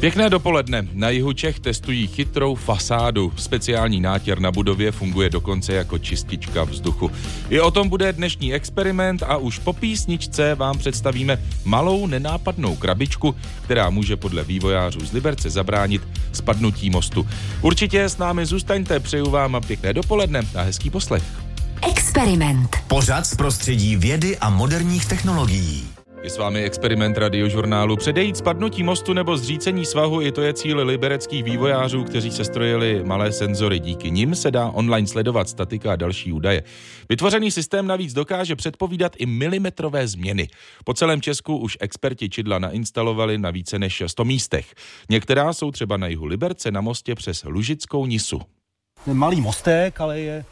Pěkné dopoledne. Na jihu Čech testují chytrou fasádu. Speciální nátěr na budově funguje dokonce jako čistička vzduchu. I o tom bude dnešní experiment a už po písničce vám představíme malou nenápadnou krabičku, která může podle vývojářů z Liberce zabránit spadnutí mostu. Určitě s námi zůstaňte, přeju vám pěkné dopoledne a hezký poslech. Experiment. Pořad z prostředí vědy a moderních technologií. Je s vámi experiment radiožurnálu. Předejít spadnutí mostu nebo zřícení svahu, i to je cíl libereckých vývojářů, kteří se strojili malé senzory. Díky nim se dá online sledovat statika a další údaje. Vytvořený systém navíc dokáže předpovídat i milimetrové změny. Po celém Česku už experti čidla nainstalovali na více než 100 místech. Některá jsou třeba na jihu Liberce na mostě přes Lužickou Nisu. Malý mostek, ale je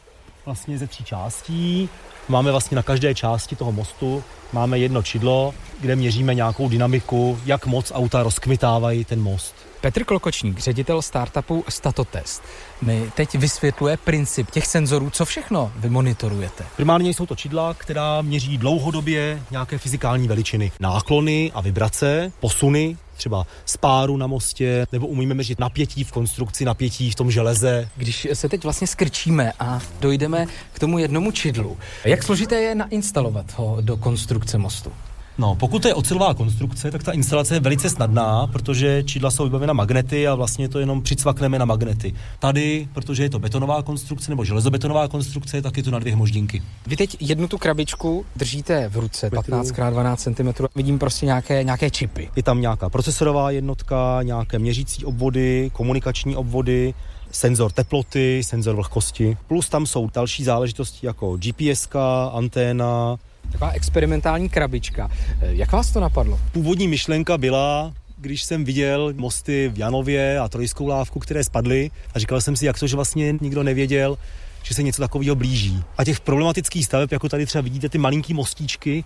vlastně ze tří částí. Máme vlastně na každé části toho mostu máme jedno čidlo, kde měříme nějakou dynamiku, jak moc auta rozkmitávají ten most. Petr Klokočník, ředitel startupu Statotest, mi teď vysvětluje princip těch senzorů, co všechno vy monitorujete. Primárně jsou to čidla, která měří dlouhodobě nějaké fyzikální veličiny. Náklony a vibrace, posuny, třeba spáru na mostě, nebo umíme měřit napětí v konstrukci, napětí v tom železe. Když se teď vlastně skrčíme a dojdeme k tomu jednomu čidlu, jak složité je nainstalovat ho do konstrukce mostu? No, pokud to je ocelová konstrukce, tak ta instalace je velice snadná, protože čidla jsou vybavena magnety a vlastně to jenom přicvakneme na magnety. Tady, protože je to betonová konstrukce nebo železobetonová konstrukce, tak je to na dvě hmoždinky. Vy teď jednu tu krabičku držíte v ruce, 15x12 cm. Vidím prostě nějaké, nějaké čipy. Je tam nějaká procesorová jednotka, nějaké měřící obvody, komunikační obvody, senzor teploty, senzor vlhkosti. Plus tam jsou další záležitosti jako GPS, anténa, Taková experimentální krabička. Jak vás to napadlo? Původní myšlenka byla, když jsem viděl mosty v Janově a Trojskou lávku, které spadly a říkal jsem si, jak to, že vlastně nikdo nevěděl, že se něco takového blíží. A těch problematických staveb, jako tady třeba vidíte ty malinký mostíčky,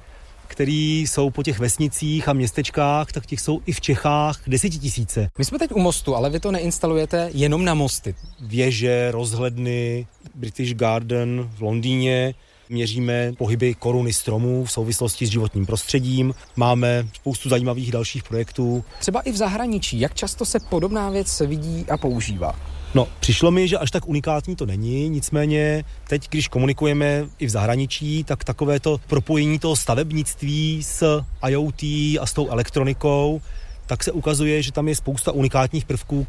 které jsou po těch vesnicích a městečkách, tak těch jsou i v Čechách desetitisíce. My jsme teď u mostu, ale vy to neinstalujete jenom na mosty. Věže, rozhledny, British Garden v Londýně, měříme pohyby koruny stromů v souvislosti s životním prostředím, máme spoustu zajímavých dalších projektů. Třeba i v zahraničí, jak často se podobná věc vidí a používá? No, přišlo mi, že až tak unikátní to není, nicméně teď, když komunikujeme i v zahraničí, tak takové to propojení toho stavebnictví s IoT a s tou elektronikou, tak se ukazuje, že tam je spousta unikátních prvků.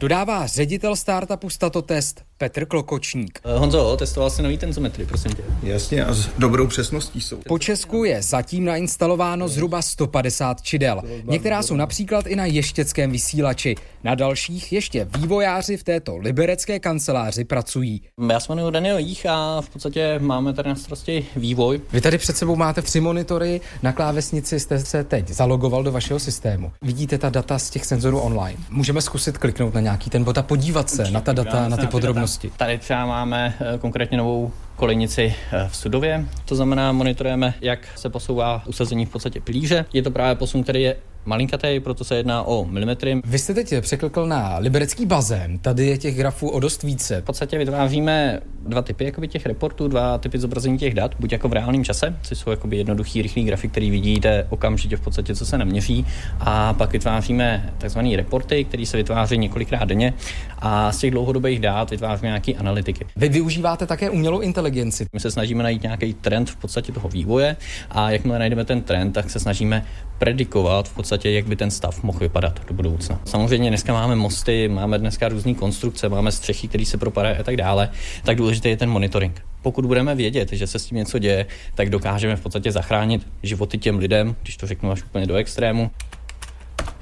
Dodává ředitel startupu Statotest Petr Klokočník. Eh, Honzo, testoval jsi nový tenzometry, prosím tě. Jasně, a s dobrou přesností jsou. Po Česku je zatím nainstalováno zhruba 150 čidel. Některá jsou například i na ještěckém vysílači. Na dalších ještě vývojáři v této liberecké kanceláři pracují. Já se jmenuji Daniel Jích a v podstatě máme tady na starosti vývoj. Vy tady před sebou máte tři monitory, na klávesnici jste se teď zalogoval do vašeho systému. Vidíte ta data z těch senzorů online. Můžeme zkusit kliknout na nějaký ten bod a podívat se na ta data, na ty podrobnosti. Tady třeba máme eh, konkrétně novou kolejnici eh, v Sudově, to znamená monitorujeme, jak se posouvá usazení v podstatě pilíře. Je to právě posun, který je malinkatý, proto se jedná o milimetry. Vy jste teď překlikl na liberecký bazén, tady je těch grafů o dost více. V podstatě vytváříme dva typy jakoby těch reportů, dva typy zobrazení těch dat, buď jako v reálném čase, což jsou jakoby jednoduchý, rychlý grafy, který vidíte okamžitě v podstatě, co se naměří, a pak vytváříme takzvané reporty, které se vytváří několikrát denně a z těch dlouhodobých dát vytváříme nějaké analytiky. Vy využíváte také umělou inteligenci. My se snažíme najít nějaký trend v podstatě toho vývoje a jakmile najdeme ten trend, tak se snažíme predikovat v podstatě, jak by ten stav mohl vypadat do budoucna. Samozřejmě dneska máme mosty, máme dneska různé konstrukce, máme střechy, které se propadají a tak dále, tak důležitý je ten monitoring. Pokud budeme vědět, že se s tím něco děje, tak dokážeme v podstatě zachránit životy těm lidem, když to řeknu až úplně do extrému.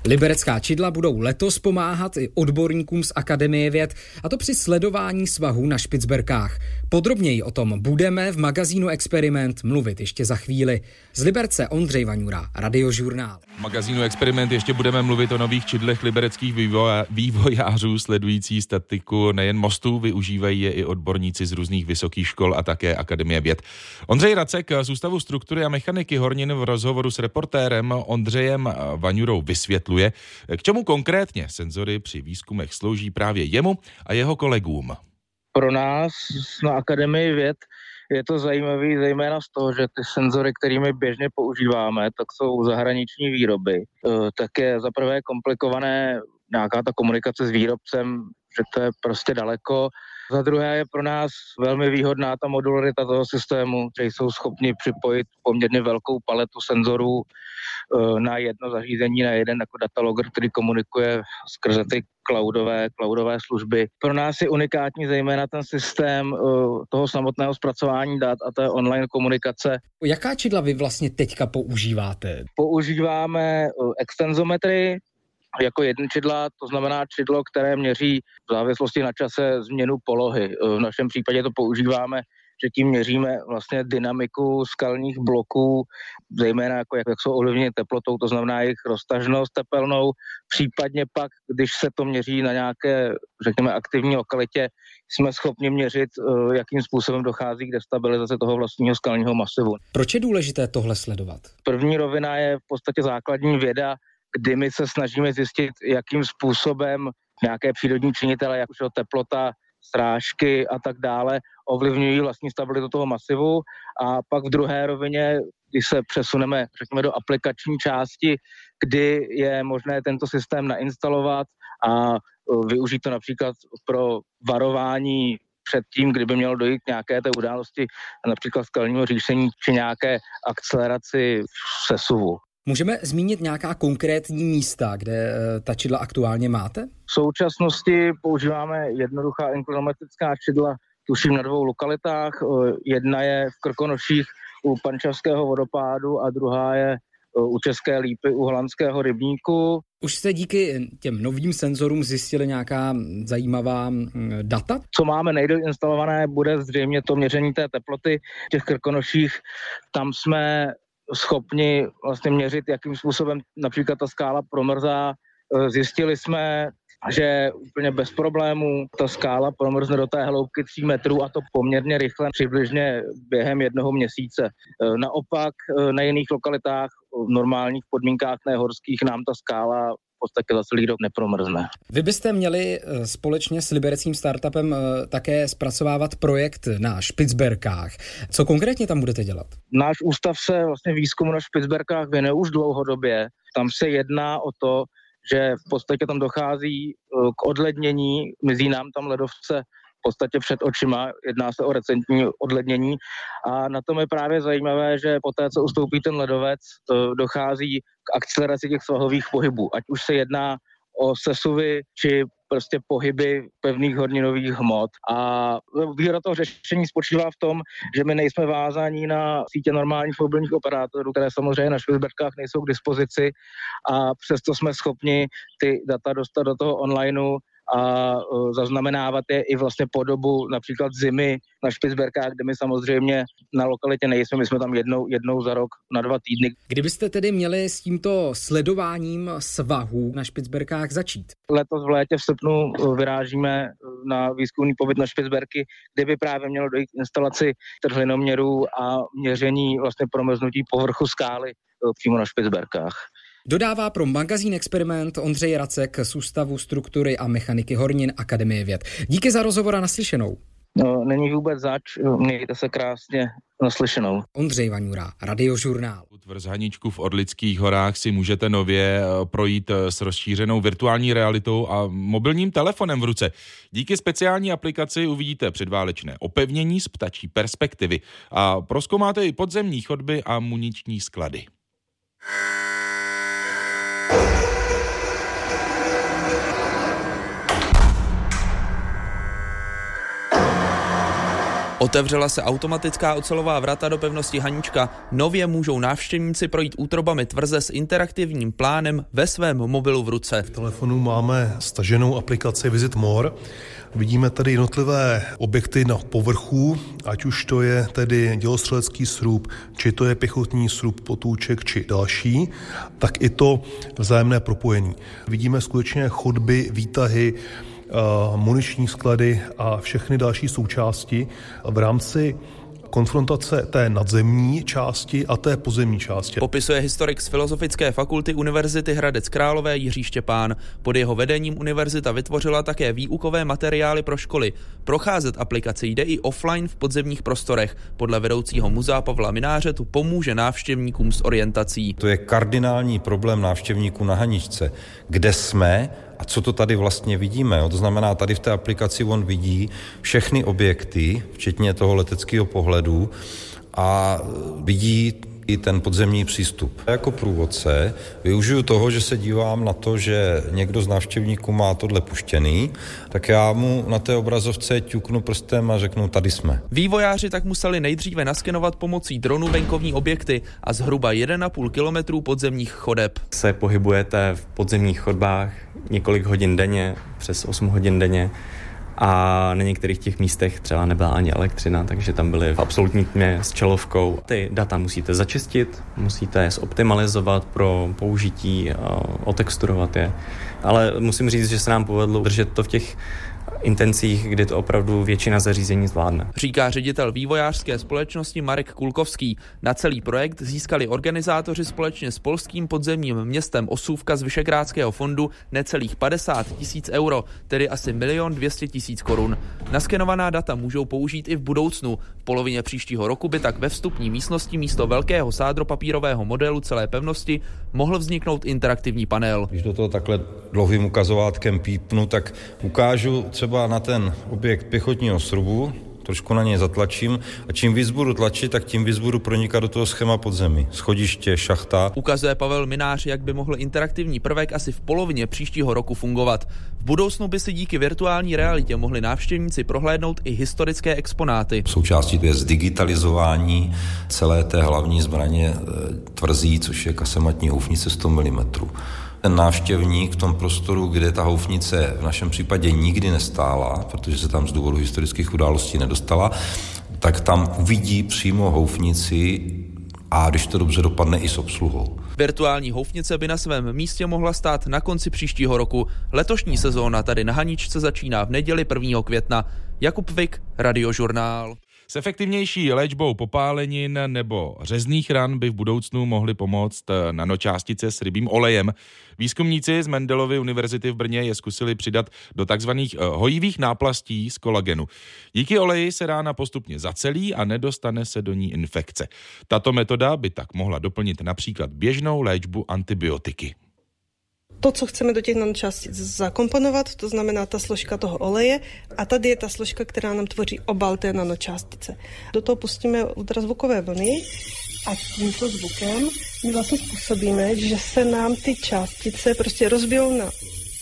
Liberecká čidla budou letos pomáhat i odborníkům z Akademie věd, a to při sledování svahů na Špicberkách. Podrobněji o tom budeme v magazínu Experiment mluvit ještě za chvíli. Z Liberce Ondřej Vaňura, Radiožurnál. V magazínu Experiment ještě budeme mluvit o nových čidlech libereckých vývoja, vývojářů sledující statiku nejen mostů, využívají je i odborníci z různých vysokých škol a také Akademie věd. Ondřej Racek z Ústavu struktury a mechaniky Hornin v rozhovoru s reportérem Ondřejem Vaňurou vysvětluje, k čemu konkrétně senzory při výzkumech slouží právě jemu a jeho kolegům. Pro nás na Akademii věd Je to zajímavé zejména z toho, že ty senzory, kterými běžně používáme, tak jsou zahraniční výroby. Eh, tak je za prvé komplikované nějaká ta komunikace s výrobcem, že to je prostě daleko. Za druhé je pro nás velmi výhodná ta modularita toho systému, že jsou schopni připojit poměrně velkou paletu senzorů eh, na jedno zařízení, na jeden jako datalogger, který komunikuje skrze ty cloudové, cloudové služby. Pro nás je unikátní zejména ten systém eh, toho samotného zpracování dat a té online komunikace. Jaká čidla vy vlastně teďka používáte? Používáme eh, extenzometry, jako jeden čidla, to znamená čidlo, které měří v závislosti na čase změnu polohy. V našem případě to používáme že tím měříme vlastně dynamiku skalních bloků, zejména jako jak, jak jsou ovlivněny teplotou, to znamená jejich roztažnost tepelnou, případně pak, když se to měří na nějaké, řekněme, aktivní lokalitě, jsme schopni měřit, eh, jakým způsobem dochází k destabilizaci toho vlastního skalního masivu. Proč je důležité tohle sledovat? První rovina je v podstatě základní věda, kdy my se snažíme zjistit, jakým způsobem nějaké přírodní činitele, jako teplota, srážky a tak dále, ovlivňují vlastní stabilitu toho masivu. A pak v druhé rovině, když se přesuneme, řekněme, do aplikační části, kdy je možné tento systém nainstalovat a e, využít to například pro varování před tím, kdyby mělo dojít nějaké té události, například skalního říšení či nějaké akceleraci sesuvu. Můžeme zmínit nějaká konkrétní místa, kde eh, ta čidla aktuálně máte? V současnosti používáme jednoduchá inklimatická čidla, tuším na dvou lokalitách. Eh, jedna je v Krkonoších u Pančavského vodopádu a druhá je eh, u České lípy u holandského rybníku. Už jste díky těm novým senzorům zjistili nějaká zajímavá mm, data? Co máme nejdéle instalované, bude zřejmě to měření té teploty v těch krkonoších. Tam jsme schopni vlastně měřit, jakým způsobem například ta skála promrzá. E, zjistili jsme, že úplně bez problémů ta skála promrzne do té hloubky 3 metrů a to poměrně rychle, přibližně během jednoho měsíce. E, naopak e, na jiných lokalitách v normálních podmínkách nehorských nám ta skála podstatě za celý rok nepromrzne. Vy byste měli eh, společně s libereckým startupem eh, také zpracovávat projekt na Špicberkách. Co konkrétně tam budete dělat? Náš ústav se vlastně výzkumu na Špicberkách věnuje už dlouhodobě. Tam se jedná o to, že v podstatě tam dochází eh, k odlednění, mizí nám tam ledovce podstatě před očima, jedná se o recentní odlednění. A na tom je právě zajímavé, že po té, co ustoupí ten ledovec, dochází k akceleraci těch svahových pohybů, ať už se jedná o sesuvy či prostě pohyby pevných horninových hmot. A výhoda toho řešení spočívá v tom, že my nejsme vázáni na sítě normálních mobilních operátorů, které samozřejmě na Švizberkách nejsou k dispozici. A přesto jsme schopni ty data dostat do toho onlineu a zaznamenávat je i vlastně po dobu například zimy na Špicberkách, kde my samozřejmě na lokalitě nejsme, my jsme tam jednou, jednou za rok na dva týdny. Kdybyste tedy měli s tímto sledováním svahů na Špicberkách začít? Letos v létě v srpnu vyrážíme na výzkumný pobyt na Špicberky, kde by právě mělo dojít k instalaci trhlinoměrů a měření vlastně promrznutí povrchu skály přímo na Špicberkách. Dodává pro magazín Experiment Ondřej Racek z Ústavu struktury a mechaniky Hornin Akademie věd. Díky za rozhovor a naslyšenou. No, není vůbec zač, mějte se krásně naslyšenou. Ondřej Vaňura, Radiožurnál. V Haničku v Orlických horách si můžete nově eh, projít eh, s rozšířenou virtuální realitou a mobilním telefonem v ruce. Díky speciální aplikaci uvidíte předválečné opevnění z ptačí perspektivy a proskomáte i podzemní chodby a muniční sklady. Otevřela se automatická ocelová vrata do pevnosti Hanička. Nově můžou návštěvníci projít útrobami tvrze s interaktivním plánem ve svém mobilu v ruce. V telefonu máme staženou aplikaci Visit More. Vidíme tady jednotlivé objekty na povrchu, ať už to je tedy dělostřelecký srub, či to je pěchotní srub, potůček či další, tak i to vzájemné propojení. Vidíme skutečně chodby, výtahy, muniční sklady a všechny další součásti v rámci konfrontace té nadzemní části a té pozemní části. Popisuje historik z Filozofické fakulty Univerzity Hradec Králové Jiří Štěpán. Pod jeho vedením univerzita vytvořila také výukové materiály pro školy. Procházet aplikaci jde i offline v podzemních prostorech. Podle vedoucího muzea Pavla Mináře tu pomůže návštěvníkům s orientací. To je kardinální problém návštěvníků na Haničce. Kde jsme a co to tady vlastně vidíme. To znamená, tady v té aplikaci on vidí všechny objekty, včetně toho leteckého pohledu a vidí i ten podzemní přístup. Jako průvodce využiju toho, že se dívám na to, že někdo z návštěvníků má tohle puštěný, tak já mu na té obrazovce ťuknu prstem a řeknu, tady jsme. Vývojáři tak museli nejdříve naskenovat pomocí dronu venkovní objekty a zhruba 1,5 kilometrů podzemních chodeb. Se pohybujete v podzemních chodbách několik hodin denně, přes 8 hodin denně a na některých těch místech třeba nebyla ani elektřina, takže tam byly v absolutní tmě s čelovkou. Ty data musíte začistit, musíte je zoptimalizovat pro použití, otexturovat je. Ale musím říct, že se nám povedlo držet to v těch intencích, kdy to opravdu většina zařízení zvládne. Říká ředitel vývojářské společnosti Marek Kulkovský. Na celý projekt získali organizátoři společně s polským podzemním městem Osůvka z Vyšegrádského fondu necelých 50 tisíc euro, tedy asi milion 200 tisíc korun. Naskenovaná data můžou použít i v budoucnu. V polovině příštího roku by tak ve vstupní místnosti místo velkého sádropapírového modelu celé pevnosti mohl vzniknout interaktivní panel. Když do toho takhle dlouhým ukazovátkem pípnu, tak ukážu třeba na ten objekt pěchotního srubu, trošku na něj zatlačím a čím víc budu tlačit, tak tím víc budu pronikat do toho schéma podzemí. Schodiště, šachta. Ukazuje Pavel Minář, jak by mohl interaktivní prvek asi v polovině příštího roku fungovat. V budoucnu by si díky virtuální realitě mohli návštěvníci prohlédnout i historické exponáty. Součástí to je zdigitalizování celé té hlavní zbraně e, tvrzí, což je kasematní houfnice 100 mm ten návštěvník v tom prostoru, kde ta houfnice v našem případě nikdy nestála, protože se tam z důvodu historických událostí nedostala, tak tam uvidí přímo houfnici a když to dobře dopadne i s obsluhou. Virtuální houfnice by na svém místě mohla stát na konci příštího roku. Letošní sezóna tady na Haničce začíná v neděli 1. května. Jakub Vik, Radiožurnál. S efektivnější léčbou popálenin nebo řezných ran by v budoucnu mohly pomoct nanočástice s rybím olejem. Výzkumníci z Mendelovy univerzity v Brně je zkusili přidat do takzvaných eh, hojivých náplastí z kolagenu. Díky oleji se rána postupně zacelí a nedostane se do ní infekce. Tato metoda by tak mohla doplnit například běžnou léčbu antibiotiky to, co chceme do těch nanočástic zakomponovat, to znamená ta složka toho oleje a tady je ta složka, která nám tvoří obal té nanočástice. Do toho pustíme ultrazvukové vlny a tímto zvukem my vlastně způsobíme, že se nám ty částice prostě rozbijou na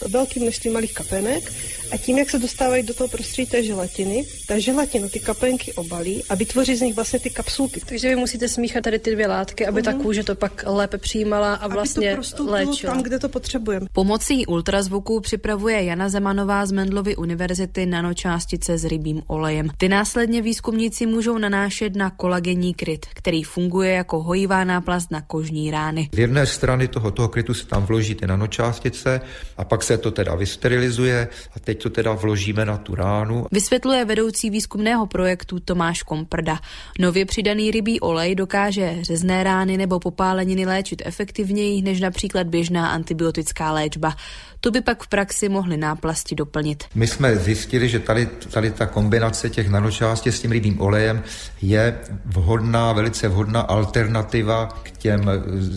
velké množství malých kapenek a tím, jak se dostávají do toho prostředí té želatiny, ta želatina ty kaplenky obalí a vytvoří z nich vlastně ty kapsulky. Takže vy musíte smíchat tady ty dvě látky, aby uh-huh. ta mhm. kůže to pak lépe přijímala a vlastně léčila. tam, kde to potřebujeme. Pomocí ultrazvuku připravuje Jana Zemanová z Mendlovy univerzity nanočástice s rybím olejem. Ty následně výzkumníci můžou nanášet na kolagenní kryt, který funguje jako hojivá náplast na kožní rány. Z jedné strany toho, toho krytu se tam vloží ty nanočástice a pak se to teda vysterilizuje a teď to teda vložíme na tu ránu. Vysvětluje vedoucí výzkumného projektu Tomáš Komprda. Nově přidaný rybí olej dokáže řezné rány nebo popáleniny léčit efektivněji než například běžná antibiotická léčba. To by pak v praxi mohly náplasti doplnit. My jsme zjistili, že tady, tady ta kombinace těch nanočástí s tím rybím olejem je vhodná, velice vhodná alternativa k těm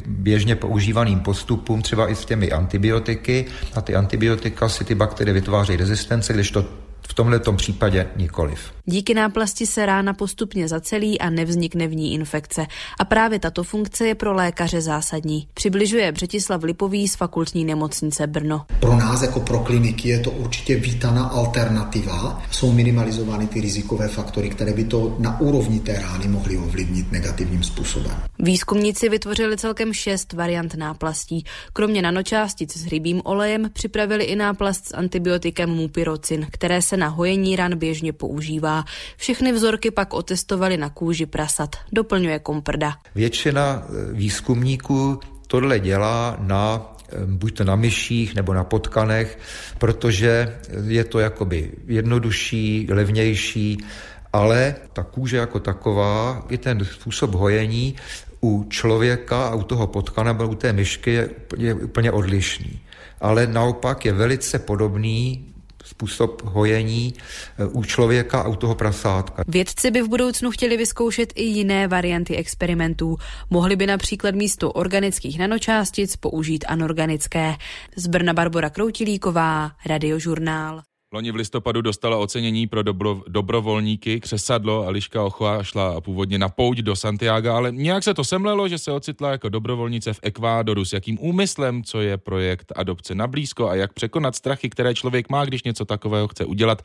běžně používaným postupům, třeba i s těmi antibiotiky. A ty antibiotika si ty bakterie vytvářejí rezistence, když to v tomhle případě nikoliv. Díky náplasti se rána postupně zacelí a nevznikne v ní infekce. A právě tato funkce je pro lékaře zásadní. Přibližuje Břetislav Lipový z fakultní nemocnice Brno. Pro nás jako pro kliniky je to určitě vítaná alternativa. Jsou minimalizovány ty rizikové faktory, které by to na úrovni té rány mohly ovlivnit negativním způsobem. Výzkumníci vytvořili celkem šest variant náplastí. Kromě nanočástic s rybím olejem připravili i náplast s antibiotikem mupirocin, které se na hojení ran běžně používá. Všechny vzorky pak otestovali na kůži prasat, doplňuje Komprda. Většina eh, výzkumníků tohle dělá na eh, buď to na myších nebo na potkanech, protože je to jakoby jednodušší, levnější ale ta kůže jako taková, i ten způsob hojení u člověka a u toho potkana nebo u té myšky je úplně odlišný. Ale naopak je velice podobný způsob hojení eh, u člověka a u toho prasátka. Vědci by v budoucnu chtěli vyzkoušet i jiné varianty experimentů. Mohli by například místo organických nanočástic použít anorganické. Z Brna Barbara Kroutilíková, Radiožurnál. Loni v listopadu dostala ocenění pro dobro, dobrovolníky křesadlo. Eliška Ochoa šla původně na pouť do Santiago, ale nějak se to semlelo, že se ocitla jako dobrovolnice v Ekvádoru. S jakým úmyslem, co je projekt adopce na blízko a jak překonat strachy, které člověk má, když něco takového chce udělat.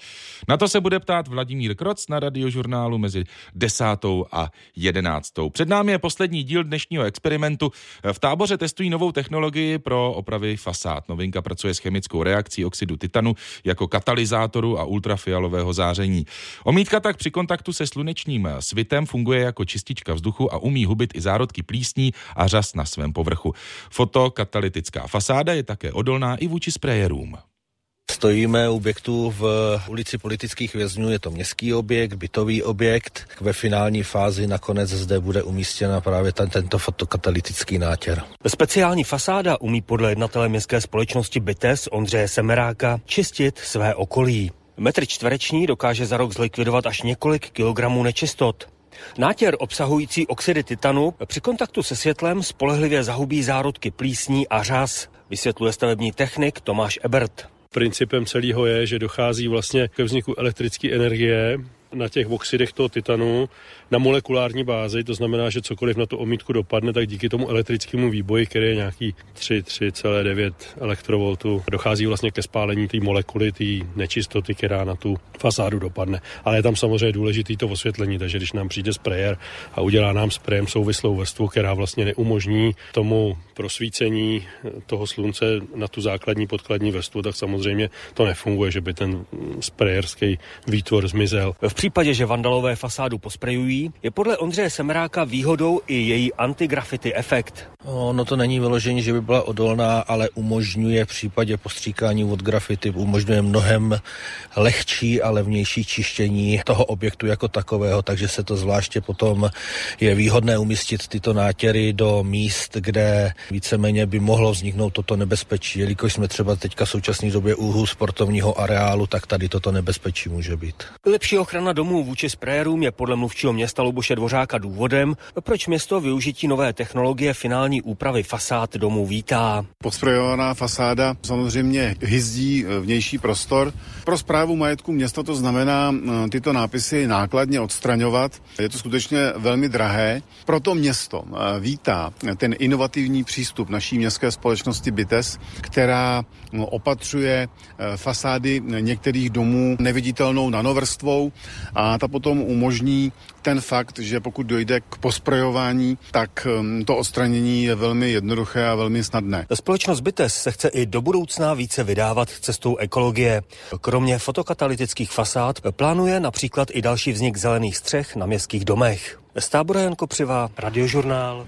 Na to se bude ptát Vladimír Kroc na radiožurnálu mezi desátou a jedenáctou. Před námi je poslední díl dnešního experimentu. V táboře testují novou technologii pro opravy fasád. Novinka pracuje s chemickou reakcí oxidu titanu jako katalyzátor katalyzátoru a ultrafialového záření. Omítka tak při kontaktu se slunečním svitem funguje jako čistička vzduchu a umí hubit i zárodky plísní a řas na svém povrchu. Fotokatalytická fasáda je také odolná i vůči sprayerům. Stojíme u objektu v ulici politických vězňů, je to městský objekt, bytový objekt. Ve finální fázi nakonec zde bude umístěna právě ten, tento fotokatalytický nátěr. Speciální fasáda umí podle jednatele městské společnosti Bytes Ondřeje Semeráka čistit své okolí. Metr čtvereční dokáže za rok zlikvidovat až několik kilogramů nečistot. Nátěr obsahující oxidy titanu při kontaktu se světlem spolehlivě zahubí zárodky plísní a řas, vysvětluje stavební technik Tomáš Ebert. Principem celého je, že dochází vlastně ke vzniku elektrické energie na těch oxidech toho titanu na molekulární bázi, to znamená, že cokoliv na tu omítku dopadne, tak díky tomu elektrickému výboji, který je nějaký 3,9 elektrovoltů, dochází vlastně ke spálení té molekuly, té nečistoty, která na tu fasádu dopadne. Ale je tam samozřejmě důležitý to osvětlení, takže když nám přijde sprayer a udělá nám sprayem souvislou vrstvu, která vlastně neumožní tomu prosvícení toho slunce na tu základní podkladní vrstvu, tak samozřejmě to nefunguje, že by ten sprayerský výtvor zmizel. V případě, že vandalové fasádu posprejují, je podle Ondřeje Semeráka výhodou i její antigrafity efekt. No to není vyložení, že by byla odolná, ale umožňuje v případě postříkání od grafity, umožňuje mnohem lehčí a levnější čištění toho objektu jako takového, takže se to zvláště potom je výhodné umístit tyto nátěry do míst, kde víceméně by mohlo vzniknout toto nebezpečí. Jelikož jsme třeba teďka v současné době úhlu sportovního areálu, tak tady toto nebezpečí může být. Lepší ochrana domů vůči sprayerům je podle mluvčího města Luboše Dvořáka důvodem, proč město využití nové technologie finální úpravy fasád domů vítá. Podsprejovaná fasáda samozřejmě hyzdí vnější prostor. Pro zprávu majetku města to znamená tyto nápisy nákladně odstraňovat. Je to skutečně velmi drahé. Proto město vítá ten inovativní přístup naší městské společnosti BITES, která opatřuje eh, fasády některých domů neviditelnou nanovrstvou a ta potom umožní ten fakt, že pokud dojde k posprojování, tak um, to odstranění je velmi jednoduché a velmi snadné. Společnost BITES se chce i do budoucna více vydávat cestou ekologie. Kromě fotokatalytických fasád plánuje například i další vznik zelených střech na městských domech. Z tábora Jan Kopřiva, Radiožurnál.